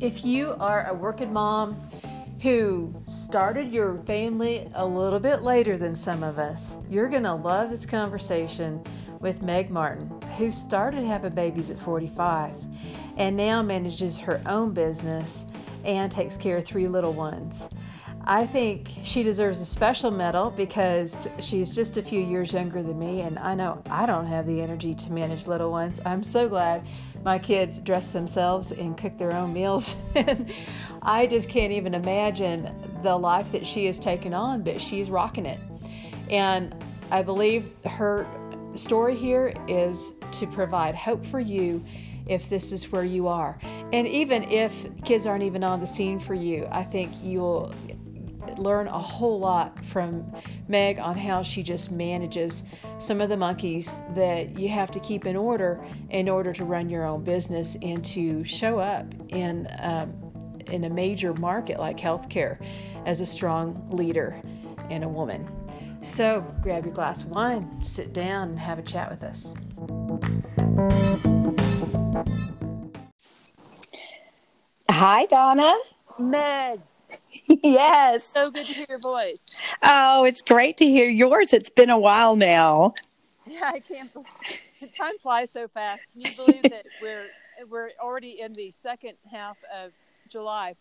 If you are a working mom who started your family a little bit later than some of us, you're going to love this conversation with Meg Martin, who started having babies at 45 and now manages her own business and takes care of three little ones. I think she deserves a special medal because she's just a few years younger than me, and I know I don't have the energy to manage little ones. I'm so glad my kids dress themselves and cook their own meals. I just can't even imagine the life that she has taken on, but she's rocking it. And I believe her story here is to provide hope for you if this is where you are. And even if kids aren't even on the scene for you, I think you'll learn a whole lot from Meg on how she just manages some of the monkeys that you have to keep in order in order to run your own business and to show up in um, in a major market like healthcare as a strong leader and a woman. So grab your glass of wine, sit down, and have a chat with us. Hi, Donna. Meg, yes. so good to hear your voice. Oh, it's great to hear yours. It's been a while now. Yeah, I can't. believe Time flies so fast. Can you believe that we're we're already in the second half of July?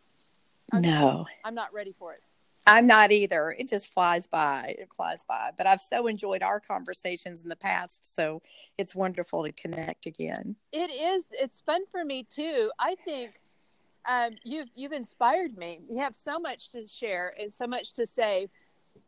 I'm, No, I'm not ready for it. I'm not either. It just flies by. It flies by. But I've so enjoyed our conversations in the past. So it's wonderful to connect again. It is. It's fun for me too. I think um, you've you've inspired me. You have so much to share and so much to say.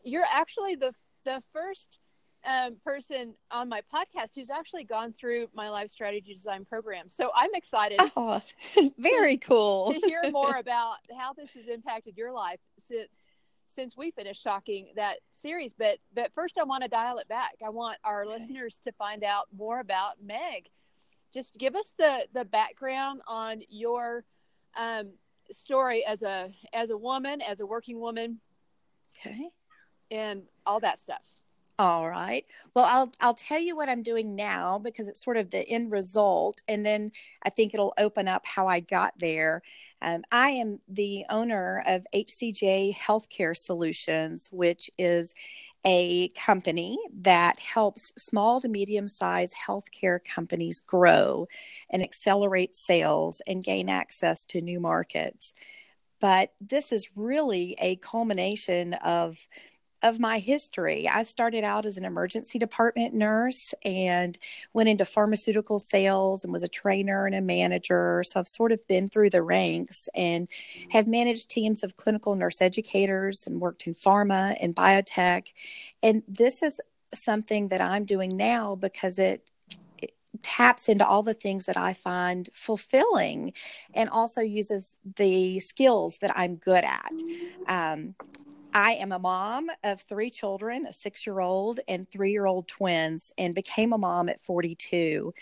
You're actually the the first um, person on my podcast who's actually gone through my life strategy design program. So I'm excited Oh, very cool. to hear more about how this has impacted your life since since we finished talking that series but but first i want to dial it back i want our Okay. listeners to find out more about meg just give us the the background on your um, story as a as a woman as a working woman Okay. and all that stuff All right. Well, I'll I'll tell you what I'm doing now because it's sort of the end result, and then I think it'll open up how I got there. Um, I am the owner of HCJ Healthcare Solutions, which is a company that helps small to medium sized healthcare companies grow and accelerate sales and gain access to new markets. But this is really a culmination of of my history. I started out as an emergency department nurse and went into pharmaceutical sales and was a trainer and a manager. So I've sort of been through the ranks and have managed teams of clinical nurse educators and worked in pharma and biotech. And this is something that I'm doing now because it taps into all the things that I find fulfilling and also uses the skills that I'm good at. Um, I am a mom of three children, a six year old and three year old twins, and became a mom at 42.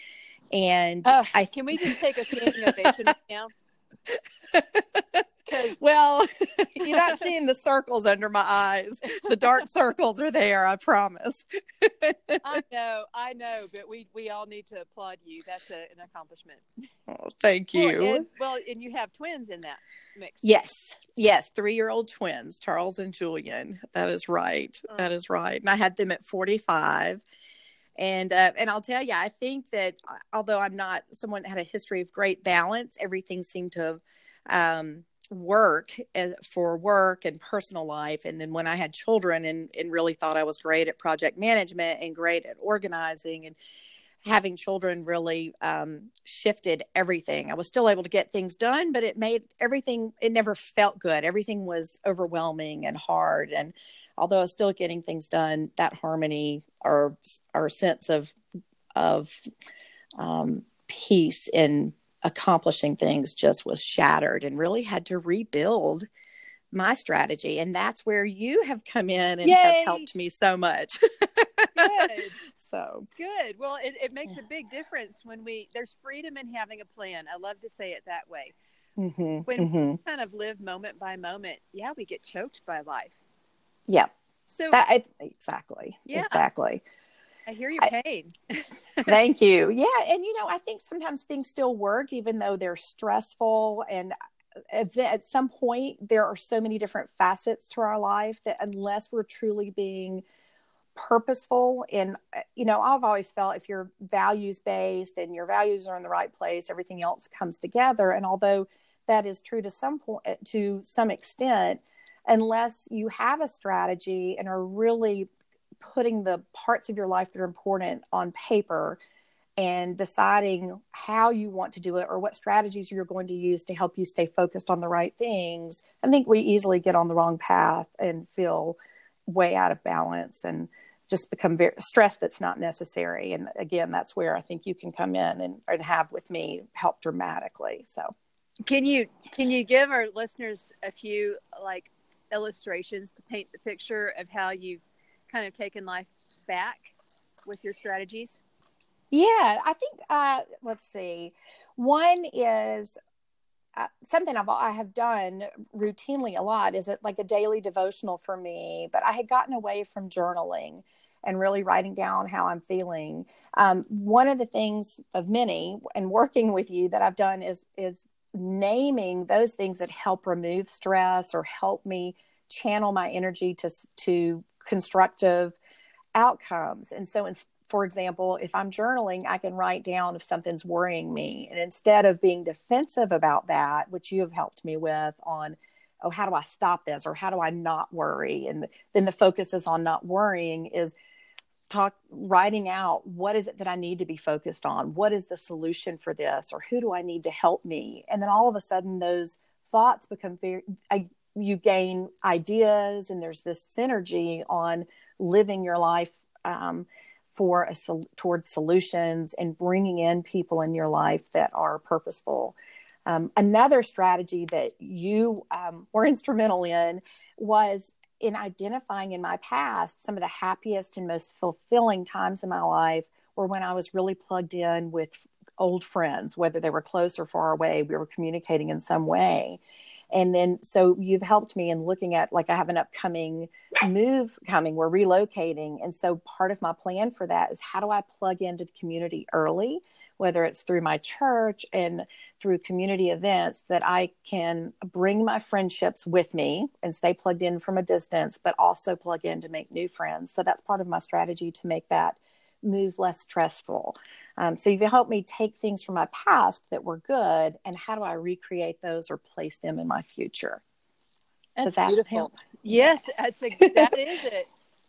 And uh, I, can we just take a standing ovation right now well, you're not seeing the circles under my eyes. The dark circles are there, I promise. i know i know but we we all need to applaud you that's a, an accomplishment Oh, thank you. well and, well and you have twins in that mix Yes, yes, three year old twins, Charles and Julian. That is right. That is right. And I had them at 45. And uh, and I'll tell you, I think that uh, although I'm not someone that had a history of great balance, everything seemed to um, work as, for work and personal life. And then when I had children and, and really thought I was great at project management and great at organizing and having children really um, shifted everything. I was still able to get things done, but it made everything, it never felt good. Everything was overwhelming and hard. And although I was still getting things done, that harmony or, or sense of, of um, peace in accomplishing things just was shattered and really had to rebuild my strategy. And that's where you have come in and Yay! have helped me so much. so good well it, it makes a big difference when we there's freedom in having a plan i love to say it that way mhm, when mhm. we kind of live moment by moment yeah we get choked by life yeah, so that I, exactly, Yeah. exactly. i hear your I- pain Thank you. Yeah, and you know, I think sometimes things still work even though they're stressful and at some point there are so many different facets to our life that unless we're truly being purposeful and uh, you know i've always felt if you're values based and your values are in the right place everything else comes together. And although that is true to some point uh, to some extent unless you have a strategy and are really putting the parts of your life that are important on paper and deciding how you want to do it or what strategies you're going to use to help you stay focused on the right things, I think we easily get on the wrong path and feel way out of balance. And just become very stressed that's not necessary. And again, that's where I think you can come in and, and have with me help dramatically. So can you can you give our listeners a few like illustrations to paint the picture of how you've kind of taken life back with your strategies? Yeah, I think, uh, let's see. One is something I've, I have done routinely a lot is it like a daily devotional for me, but I had gotten away from journaling and really writing down how I'm feeling. Um, one of the things of many and working with you that I've done is, is naming those things that help remove stress or help me channel my energy to, to constructive outcomes. And so in, for example, if I'm journaling, I can write down if something's worrying me. And instead of being defensive about that, which you have helped me with on, oh, how do I stop this or how do I not worry? And then the focus is on not worrying is talk writing out what is it that I need to be focused on? What is the solution for this? Or who do I need to help me? And then all of a sudden those thoughts become very I, you gain ideas and there's this synergy on living your life um, for a towards solutions and bringing in people in your life that are purposeful. Um, another strategy that you um, were instrumental in was in identifying in my past some of the happiest and most fulfilling times in my life were when I was really plugged in with old friends, whether they were close or far away, we were communicating in some way and then so you've helped me in looking at like i have an upcoming move coming. We're relocating. And so part of my plan for that is how do i plug into the community early whether it's through my church and through community events that i can bring my friendships with me and stay plugged in from a distance but also plug in to make new friends. So that's part of my strategy to make that move less stressful um, so you've helped me take things from my past that were good and how do I recreate those or place them in my future? That's that beautiful. Help? Yes, that's a, that is a,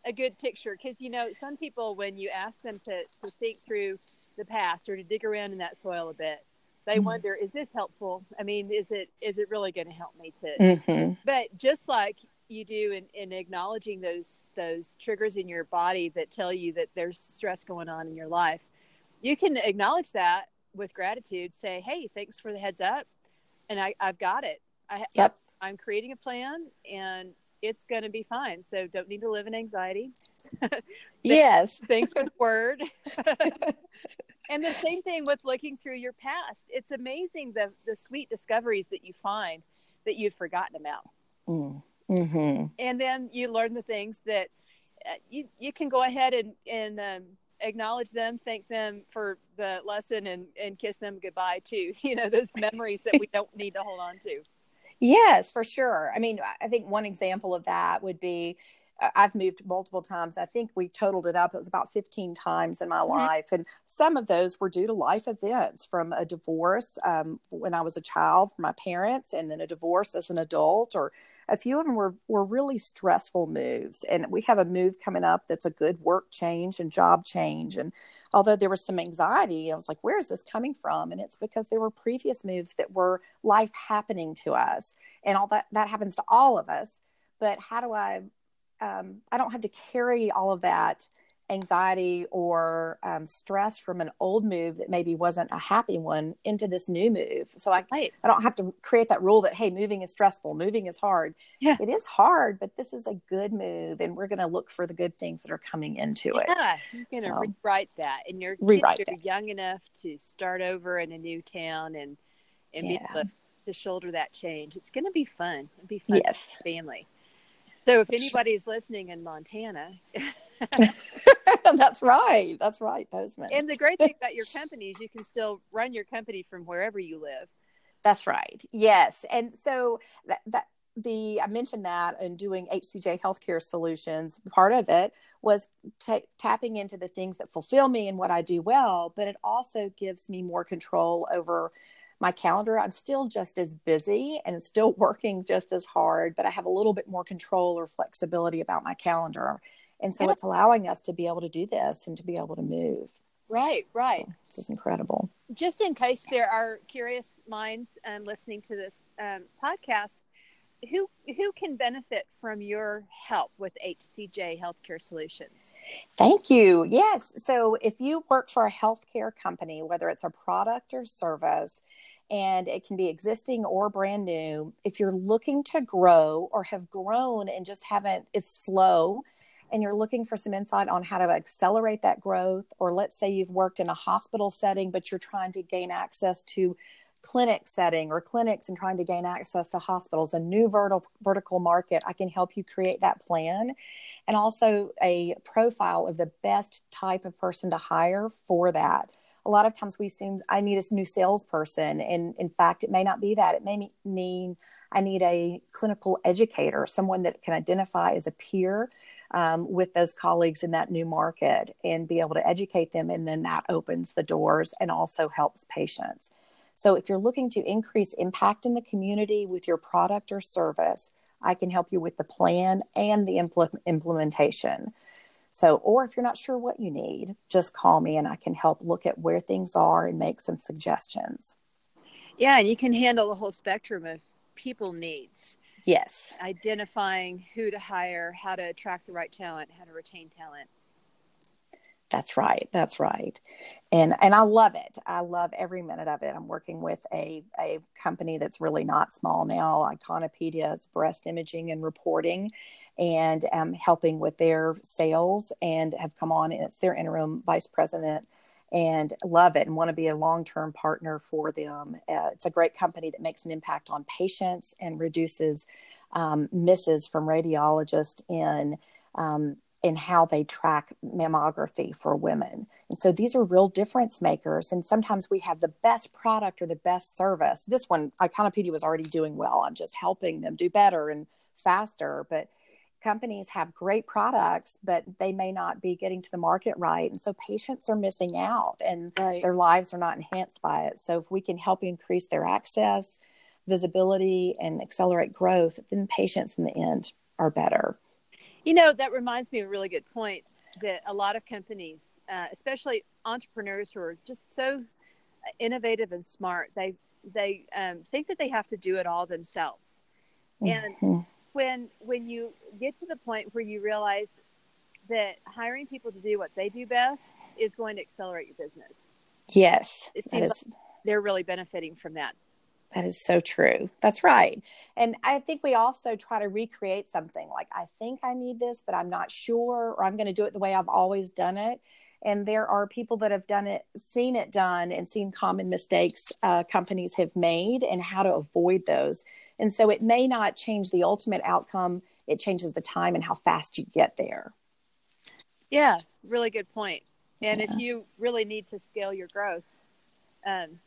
a good picture because you know some people when you ask them to, to think through the past or to dig around in that soil a bit, they mm-hmm. wonder is this helpful? I mean, is it is it really going to help me to? Mm-hmm. But just like you do in, in acknowledging those those triggers in your body that tell you that there's stress going on in your life you can acknowledge that with gratitude say hey thanks for the heads up and I, i've got it. I, yep. i'm creating a plan and it's going to be fine so don't need to live in anxiety. Yes. thanks for the word. And the same thing with looking through your past. It's amazing the the sweet discoveries that you find that you've forgotten about. Mm. Mm-hmm. and then you learn the things that uh, you you can go ahead and and um, acknowledge them, thank them for the lesson, and and kiss them goodbye too. You know, those memories that we don't need to hold on to. Yes, for sure. I mean, I think one example of that would be I've moved multiple times. I think we totaled it up. It was about 15 times in my mm-hmm. life. And some of those were due to life events from a divorce um, when I was a child from my parents, and then a divorce as an adult, or a few of them were, were really stressful moves. And we have a move coming up that's a good work change and job change. And although there was some anxiety, I was like, where is this coming from? And it's because there were previous moves that were life happening to us. And all that, that happens to all of us. But how do I um, I don't have to carry all of that anxiety or um, stress from an old move that maybe wasn't a happy one into this new move. So I, right. I don't have to create that rule that, hey, moving is stressful, moving is hard. Yeah. It is hard, but this is a good move and we're going to look for the good things that are coming into it. Yeah, you're going to so, rewrite that. And you're, rewrite you're young enough to start over in a new town and, and yeah. be able to, to shoulder that change. It's going to be fun. It'll be fun yes. family. So if anybody's listening in Montana, that's right. That's right, Bozeman. And the great thing about your company is you can still run your company from wherever you live. That's right. Yes. And so that, that the I mentioned that in doing HCJ Healthcare Solutions, part of it was t- tapping into the things that fulfill me and what I do well, but it also gives me more control over my calendar. I'm still just as busy and still working just as hard, but I have a little bit more control or flexibility about my calendar. And so yeah. it's allowing us to be able to do this and to be able to move. Right, right. So this is incredible. Just in case there are curious minds um, listening to this um, podcast, who who can benefit from your help with HCJ Healthcare Solutions? Thank you. Yes. So if you work for a healthcare company, whether it's a product or service, and it can be existing or brand new, if you're looking to grow or have grown and just haven't, it's slow and you're looking for some insight on how to accelerate that growth, or let's say you've worked in a hospital setting, but you're trying to gain access to clinic setting or clinics and trying to gain access to hospitals, a new vertical vertical market, I can help you create that plan and also a profile of the best type of person to hire for that. A lot of times we assume I need a new salesperson, and in fact, it may not be that. It may mean I need a clinical educator, someone that can identify as a peer um, with those colleagues in that new market and be able to educate them. And then that opens the doors and also helps patients. So if you're looking to increase impact in the community with your product or service, I can help you with the plan and the impl- implementation. So, or if you're not sure what you need, just call me and I can help look at where things are and make some suggestions. Yeah, and you can handle the whole spectrum of people needs. Yes. Identifying who to hire, how to attract the right talent, how to retain talent. That's right. That's right. And and I love it. I love every minute of it. I'm working with a a company that's really not small now, Ikonopedia. It's breast imaging and reporting and I'm helping with their sales and have come on and it's their interim vice president and love it and want to be a long-term partner for them. Uh, it's a great company that makes an impact on patients and reduces um, misses from radiologists in um, in how they track mammography for women. And so these are real difference makers. And sometimes we have the best product or the best service. This one, Ikonopedia was already doing well. I'm just helping them do better and faster. But companies have great products, but they may not be getting to the market right. And so patients are missing out and right. their lives are not enhanced by it. So if we can help increase their access, visibility, and accelerate growth, then patients in the end are better. You know, that reminds me of a really good point that a lot of companies, uh, especially entrepreneurs who are just so innovative and smart, they they um, think that they have to do it all themselves. And mm-hmm when when you get to the point where you realize that hiring people to do what they do best is going to accelerate your business. Yes. It seems is, like they're really benefiting from that. That is so true. That's right. And I think we also try to recreate something like, I think I need this, but I'm not sure, or I'm going to do it the way I've always done it. And there are people that have done it, seen it done, and seen common mistakes uh, companies have made and how to avoid those. And so it may not change the ultimate outcome, it changes the time and how fast you get there. Yeah, really good point. And yeah. if you really need to scale your growth, um,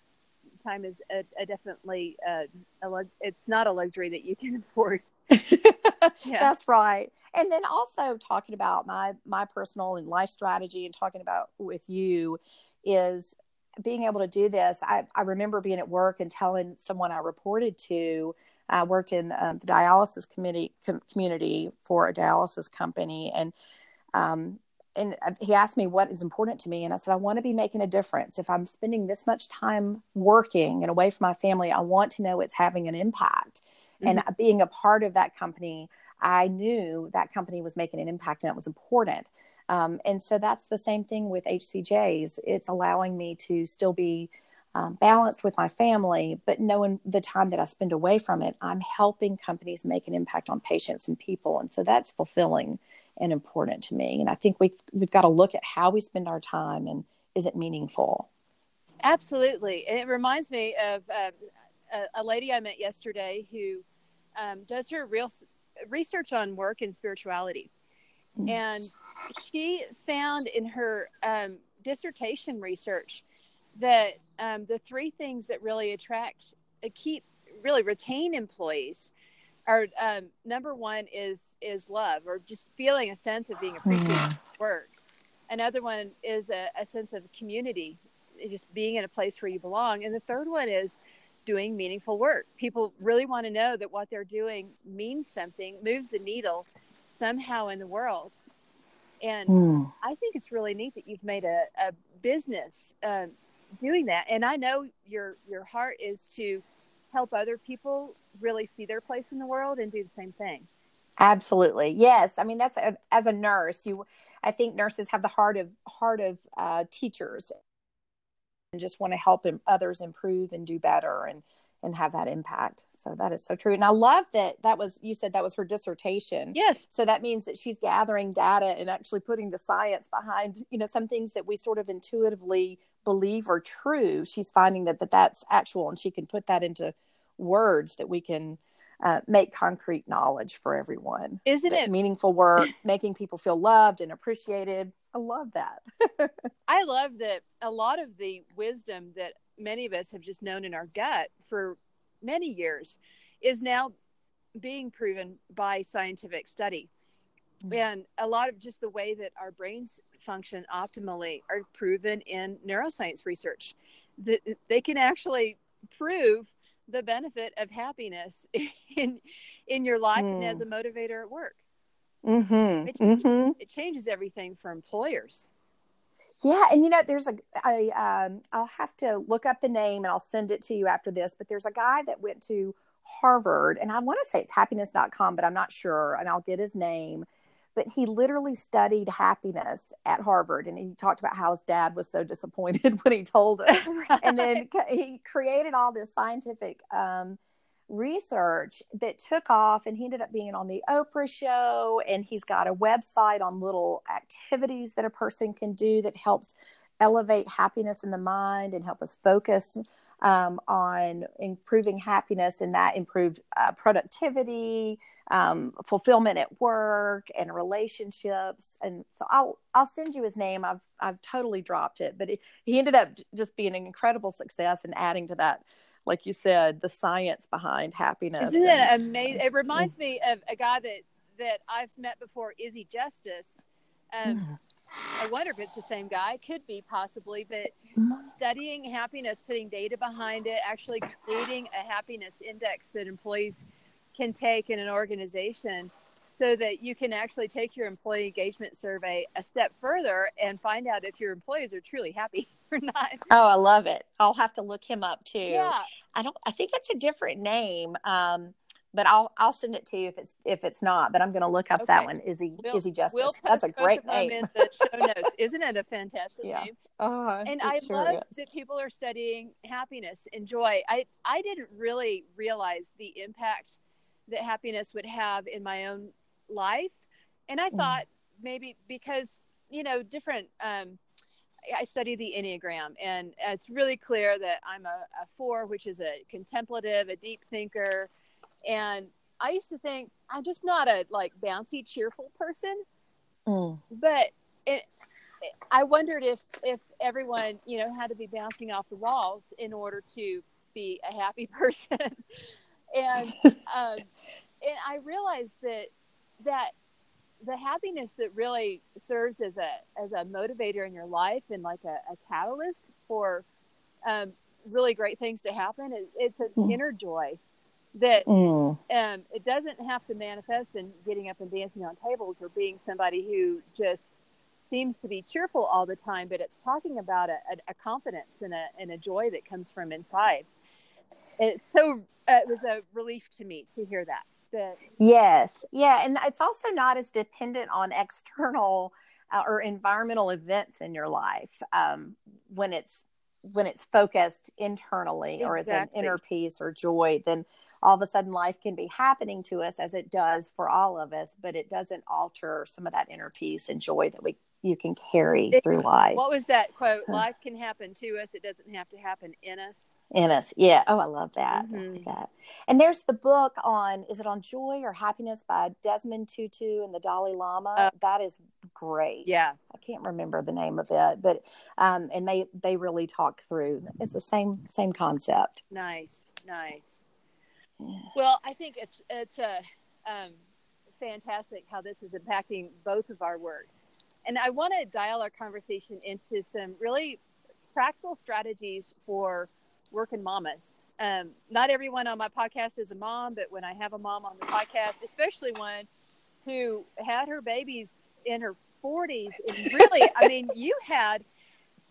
time is a, a definitely uh, a, it's not a luxury that you can afford. yeah. That's right. And then also talking about my my personal and life strategy and talking about with you is being able to do this. I, I remember being at work and telling someone I reported to I worked in um, the dialysis committee com- community for a dialysis company, and um, and uh, he asked me what is important to me, and I said I want to be making a difference. If I'm spending this much time working and away from my family, I want to know it's having an impact. Mm-hmm. And being a part of that company, I knew that company was making an impact, and it was important. Um, and so that's the same thing with HCJs. It's allowing me to still be um, balanced with my family, but knowing the time that I spend away from it, I'm helping companies make an impact on patients and people. And so that's fulfilling and important to me. And I think we, we've got to look at how we spend our time and is it meaningful? Absolutely. It reminds me of uh, a, lady I met yesterday who um, does her real research on work and spirituality. Mm-hmm. And she found in her um, dissertation research that um, the three things that really attract keep really retain employees are um, number one is is love or just feeling a sense of being appreciated mm. work. Another one is a, a sense of community just being in a place where you belong. And the third one is doing meaningful work. People really want to know that what they're doing means something moves the needle somehow in the world. And mm. i think it's really neat that you've made a, a business um, doing that. And i know your your heart is to help other people really see their place in the world and do the same thing. Absolutely. Yes. I mean, that's a, as a nurse, you, I think nurses have the heart of heart of uh, teachers and just want to help others improve and do better and, and have that impact. So that is so true. And I love that that was, you said that was her dissertation. Yes. So that means that she's gathering data and actually putting the science behind, you know, some things that we sort of intuitively believe are true. She's finding that, that that's actual and she can put that into words that we can uh, make concrete knowledge for everyone. Isn't that it meaningful work, making people feel loved and appreciated? I love that. I love that a lot of the wisdom that many of us have just known in our gut for many years is now being proven by scientific study. Mm-hmm. And a lot of just the way that our brains function optimally are proven in neuroscience research. That they can actually prove the benefit of happiness in in your life mm. and as hmm. a motivator at work. Mm-hmm. It, mm-hmm. it changes everything for employers. Yeah, and you know, there's a I um, I'll have to look up the name and I'll send it to you after this. But there's a guy that went to Harvard, and I want to say it's happiness.com, but I'm not sure, and I'll get his name but he literally studied happiness at Harvard. And he talked about how his dad was so disappointed when he told him. right. And then he created all this scientific um, research that took off. And he ended up being on the Oprah show. And he's got a website on little activities that a person can do that helps elevate happiness in the mind and help us focus um, on improving happiness and that improved uh, productivity, um, fulfillment at work, and relationships. And so I'll I'll send you his name. I've I've totally dropped it, but it, he ended up just being an incredible success and adding to that. Like you said, the science behind happiness. Isn't it amazing? It reminds me of a guy that that I've met before, Izzy Justice. Um. I wonder if it's the same guy. Could be possibly, but mm-hmm. studying happiness, putting data behind it, actually creating a happiness index that employees can take in an organization so that you can actually take your employee engagement survey a step further and find out if your employees are truly happy or not. Oh, I love it. I'll have to look him up too. Yeah. I don't I think it's a different name. Um but I'll I'll send it to you if it's if it's not. But I'm going to look up okay. that one. Izzy we'll, Izzy Justice. We'll That's a great name. In the show notes. Isn't it a fantastic yeah. name? Uh, and I sure love is. that people are studying happiness and joy. I I didn't really realize the impact that happiness would have in my own life, and I mm. thought maybe because you know different. Um, I study the Enneagram, and it's really clear that I'm a, a four, which is a contemplative, a deep thinker, and I used to think I'm just not a like bouncy, cheerful person. Mm. But it, I wondered if if everyone you know had to be bouncing off the walls in order to be a happy person, and um, and I realized that that the happiness that really serves as a as a motivator in your life and like a, a catalyst for um, really great things to happen is it's an mm. inner joy that mm. um, it doesn't have to manifest in getting up and dancing on tables or being somebody who just seems to be cheerful all the time, but it's talking about a, a, a confidence and a, and a joy that comes from inside. It's so, uh, it was a relief to me to hear that. That yes. Yeah. And it's also not as dependent on external uh, or environmental events in your life um, when it's when it's focused internally exactly. or as an inner peace or joy, then all of a sudden life can be happening to us as it does for all of us, but it doesn't alter some of that inner peace and joy that we you can carry through life. What was that quote? Life can happen to us; it doesn't have to happen in us. In us, yeah. Oh, I love that. Mhm. I like that. And there's the book on is it on joy or happiness by Desmond Tutu and the Dalai Lama. Uh, that is great. Yeah, I can't remember the name of it, but um, and they they really talk through. It's the same same concept. nice, nice. Yeah. Well, I think it's it's a um, fantastic how this is impacting both of our work, and I want to dial our conversation into some really practical strategies for working mamas. Um, not everyone on my podcast is a mom, but when I have a mom on the podcast, especially one who had her babies in her 40s, and really, I mean, you had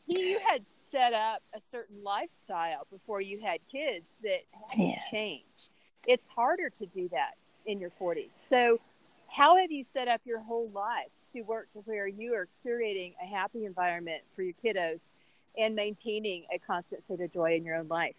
you had set up a certain lifestyle before you had kids that had Yeah. to change. It's harder to do that in your 40s. So, how have you set up your whole life to work to where you are curating a happy environment for your kiddos and maintaining a constant state of joy in your own life?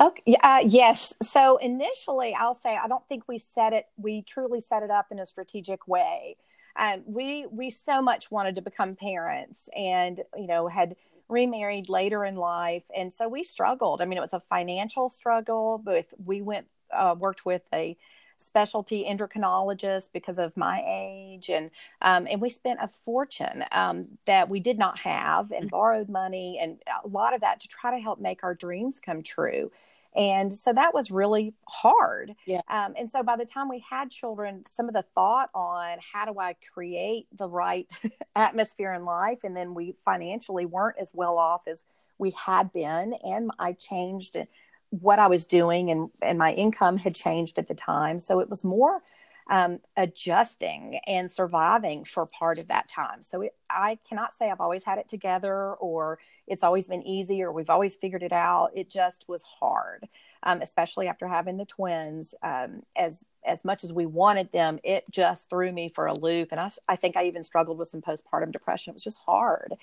Okay. Uh, yes. So initially, I'll say I don't think we set it. We truly set it up in a strategic way. Um, we we so much wanted to become parents, and you know had remarried later in life, and so we struggled. I mean, it was a financial struggle. But we went uh, worked with a specialty endocrinologist because of my age. And um, and we spent a fortune um, that we did not have and borrowed money and a lot of that to try to help make our dreams come true. And so that was really hard. Yeah. um, and so by the time we had children some of the thought on how do i create the right atmosphere in life? And then we financially weren't as well off as we had been. And i changed what I was doing and and my income had changed at the time. So it was more um, adjusting and surviving for part of that time. So it, I cannot say I've always had it together or it's always been easy or we've always figured it out. It just was hard, um, especially after having the twins. Um, as as much as we wanted them, it just threw me for a loop, and I I think I even struggled with some postpartum depression. It was just hard.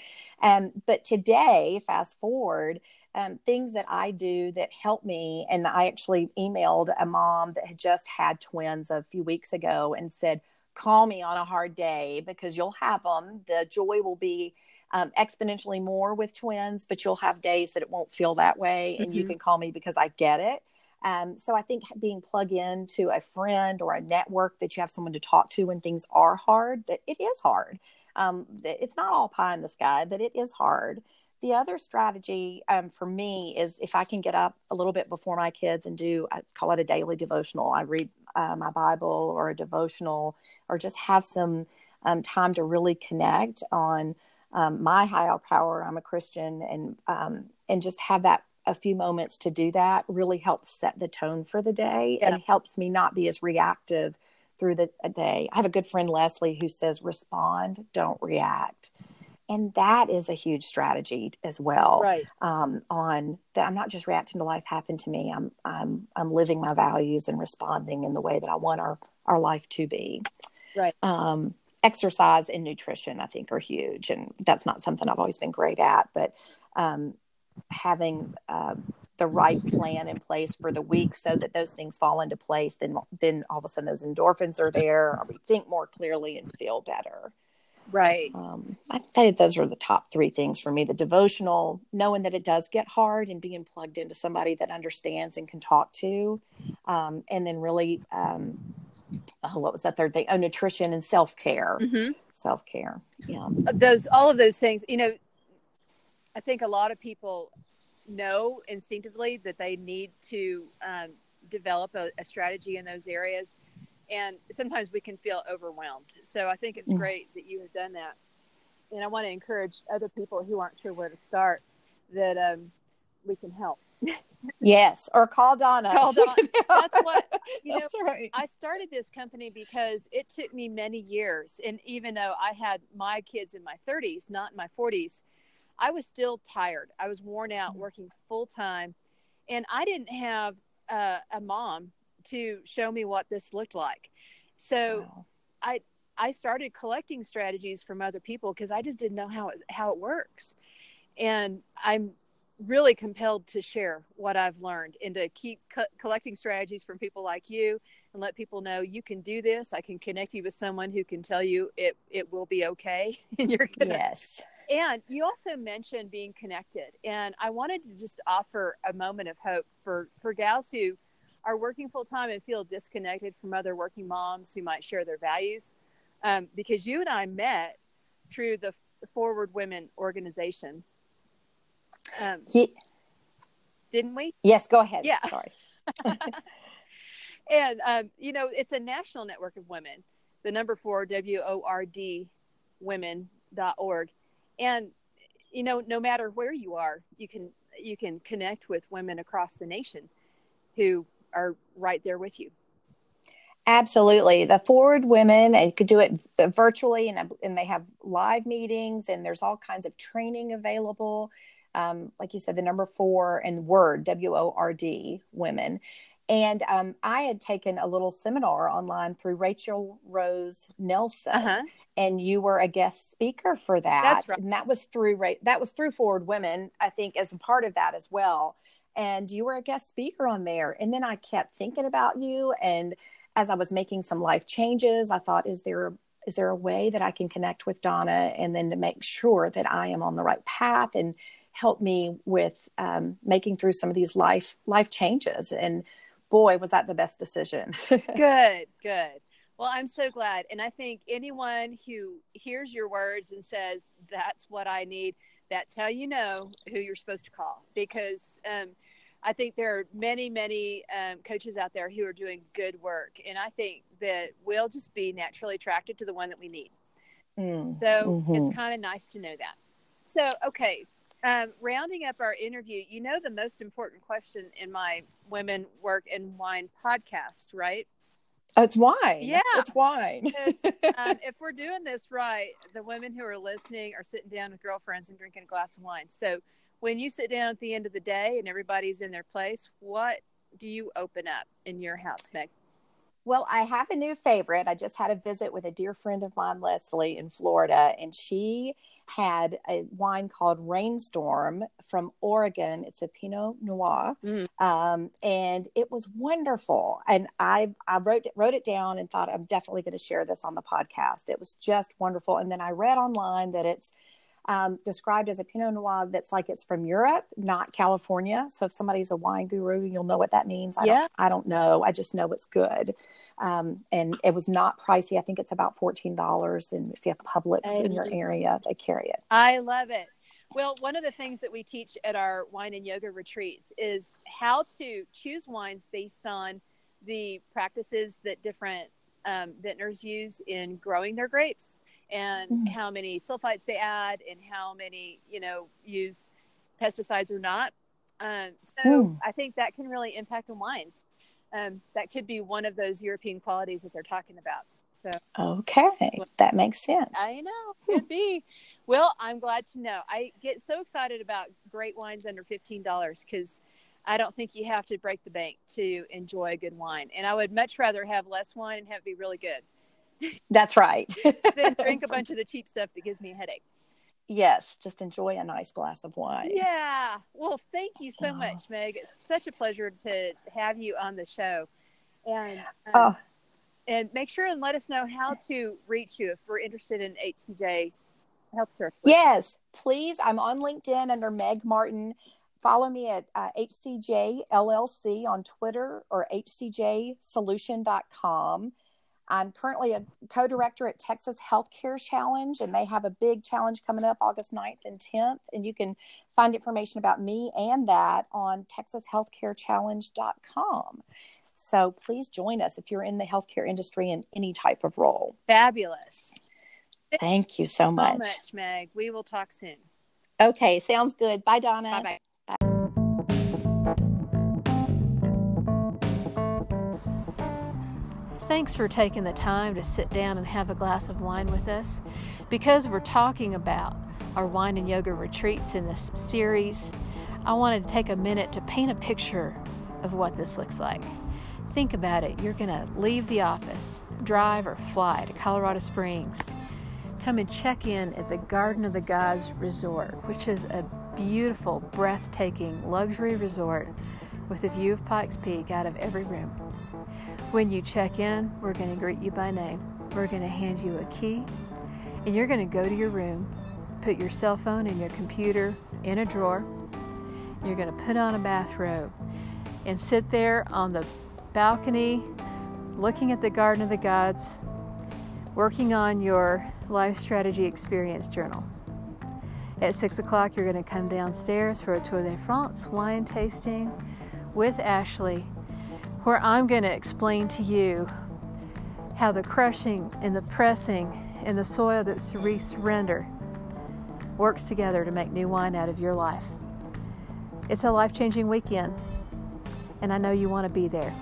Um, but today, fast forward um, things that I do that help me. And I actually emailed a mom that had just had twins a few weeks ago and said, Call me on a hard day because you'll have them. The joy will be um, exponentially more with twins, but you'll have days that it won't feel that way. And you Mhm. can call me because I get it. Um, so I think being plugged into a friend or a network that you have someone to talk to when things are hard, that it is hard. Um, that it's not all pie in the sky, that it is hard. The other strategy um, for me is if I can get up a little bit before my kids and do, I call it a daily devotional. I read uh, my Bible or a devotional or just have some um, time to really connect on um, my higher power. I'm a Christian and, um, and just have that a few moments to do that really helps set the tone for the day Yeah. and helps me not be as reactive through the day. I have a good friend Leslie who says respond, don't react. And that is a huge strategy as well. Right. Um, on that, I'm not just reacting to life happen to me. I'm I'm I'm living my values and responding in the way that I want our our life to be. Right. Um, exercise and nutrition, I think, are huge, and that's not something I've always been great at. But um, having um, the right plan in place for the week so that those things fall into place, then then all of a sudden those endorphins are there, or we think more clearly and feel better. Right. Um, I think those are the top three things for me: the devotional, knowing that it does get hard, and being plugged into somebody that understands and can talk to, um, and then really, um, oh, what was that third thing? Oh, nutrition and self care. hmm Self care. Yeah. Those all of those things. You know, I think a lot of people know instinctively that they need to um, develop a, a strategy in those areas, and sometimes we can feel overwhelmed. So I think it's Mm. great that you have done that, and I want to encourage other people who aren't sure where to start that um, we can help. Yes. Or call Donna. Call Donna. That's what you know. Right. I started this company because it took me many years. And even though I had my kids in my 30s, not in my 40s, I was still tired. I was worn out working full time. And I didn't have uh, a mom to show me what this looked like. So Wow. I started collecting strategies from other people because I just didn't know how it, how it works. And I'm really compelled to share what I've learned and to keep co- collecting strategies from people like you and let people know you can do this. I can connect you with someone who can tell you it it will be okay and you're gonna yes. And you also mentioned being connected, and I wanted to just offer a moment of hope for for gals who are working full time and feel disconnected from other working moms who might share their values. Um, because you and I met through the 4word Women organization. Um, he, didn't we? Yes, go ahead. Yeah. Sorry. and, um, you know, it's a national network of women, the number four, W O R D women.org. And, you know, no matter where you are, you can, you can connect with women across the nation who are right there with you. Absolutely. The 4word Women, and you could do it virtually, and, and they have live meetings, and there's all kinds of training available. Um, like you said, the number four and Word, W O R D, women. And um, I had taken a little seminar online through Rachel Rose Nelson, Uh-huh. and you were a guest speaker for that. That's right. And that was through that was through 4word Women, I think, as a part of that as well. And you were a guest speaker on there. And then I kept thinking about you, and as I was making some life changes, I thought, is there is there a way that I can connect with Donna, and then to make sure that I am on the right path and help me with um, making through some of these life life changes and boy was that the best decision good, good. Well, I'm so glad. And I think anyone who hears your words and says, that's what I need, that's how you know who you're supposed to call. Because um, I think there are many, many um, coaches out there who are doing good work. And I think that we'll just be naturally attracted to the one that we need. Mm, So mhm. it's kind of nice to know that. So, okay, um, rounding up our interview, you know the most important question in my Women Work and Wine podcast, right? Oh, it's wine Yeah. it's wine Because, um, if we're doing this right, the women who are listening are sitting down with girlfriends and drinking a glass of wine. So when you sit down at the end of the day and everybody's in their place, what do you open up in your house, Meg? Well, I have a new favorite. I just had a visit with a dear friend of mine, Leslie, in Florida, and she had a wine called Rainstorm from Oregon. It's a Pinot Noir, Mm. um, and it was wonderful. And I I wrote wrote it down and thought I'm definitely going to share this on the podcast. It was just wonderful. And then I read online that it's um, described as a Pinot Noir that's like it's from Europe, not California. So if somebody's a wine guru, you'll know what that means. I Yeah. don't, I don't know. I just know it's good. Um, and it was not pricey. I think it's about fourteen dollars, and if you have Publix in your area, they carry it. I love it. Well, one of the things that we teach at our wine and yoga retreats is how to choose wines based on the practices that different um, vintners use in growing their grapes and Mm. how many sulfites they add and how many, you know, use pesticides or not. Um, so Mm. I think that can really impact a wine. Um, that could be one of those European qualities that they're talking about. so Okay, that makes sense. I know. Could be. Well, I'm glad to know. I get so excited about great wines under $15 because I don't think you have to break the bank to enjoy a good wine. And I would much rather have less wine and have it be really good That's right. than drink a bunch of the cheap stuff that gives me a headache. yes, just enjoy a nice glass of wine. Yeah. Well, thank you so Oh. much, Meg. It's such a pleasure to have you on the show. And um, Oh, and make sure and let us know how to reach you if we're interested in HCJ healthcare. Yes, please. I'm on LinkedIn under Meg Martin. Follow me at uh, HCJ LLC on Twitter or hcjsolution.com. I'm currently a co director at Texas Healthcare Challenge, and they have a big challenge coming up August 9th and 10th. And you can find information about me and that on texashealthcarechallenge.com. So please join us if you're in the healthcare industry in any type of role. Fabulous. Thank you so much. so much. much, Meg. We will talk soon. Okay, sounds good. Bye, Donna. Bye bye. Thanks for taking the time to sit down and have a glass of wine with us. Because we're talking about our wine and yoga retreats in this series, I wanted to take a minute to paint a picture of what this looks like. Think about it. You're going to leave the office, drive or fly to Colorado Springs, come and check in at the Garden of the Gods Resort, which is a beautiful, breathtaking luxury resort with a view of Pikes Peak out of every room. When you check in, we're going to greet you by name. We're going to hand you a key, and you're going to go to your room, put your cell phone and your computer in a drawer. You're going to put on a bathrobe and sit there on the balcony looking at the Garden of the Gods, working on your life strategy experience journal. At 6 o'clock, you're going to come downstairs for a Tour de France wine tasting with Ashley, where I'm going to explain to you how the crushing and the pressing and the soil that we surrender works together to make new wine out of your life. It's a life changing weekend, and I know you want to be there.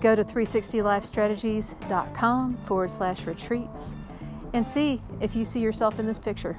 Go to 360lifestrategies.com forward slash retreats and see if you see yourself in this picture.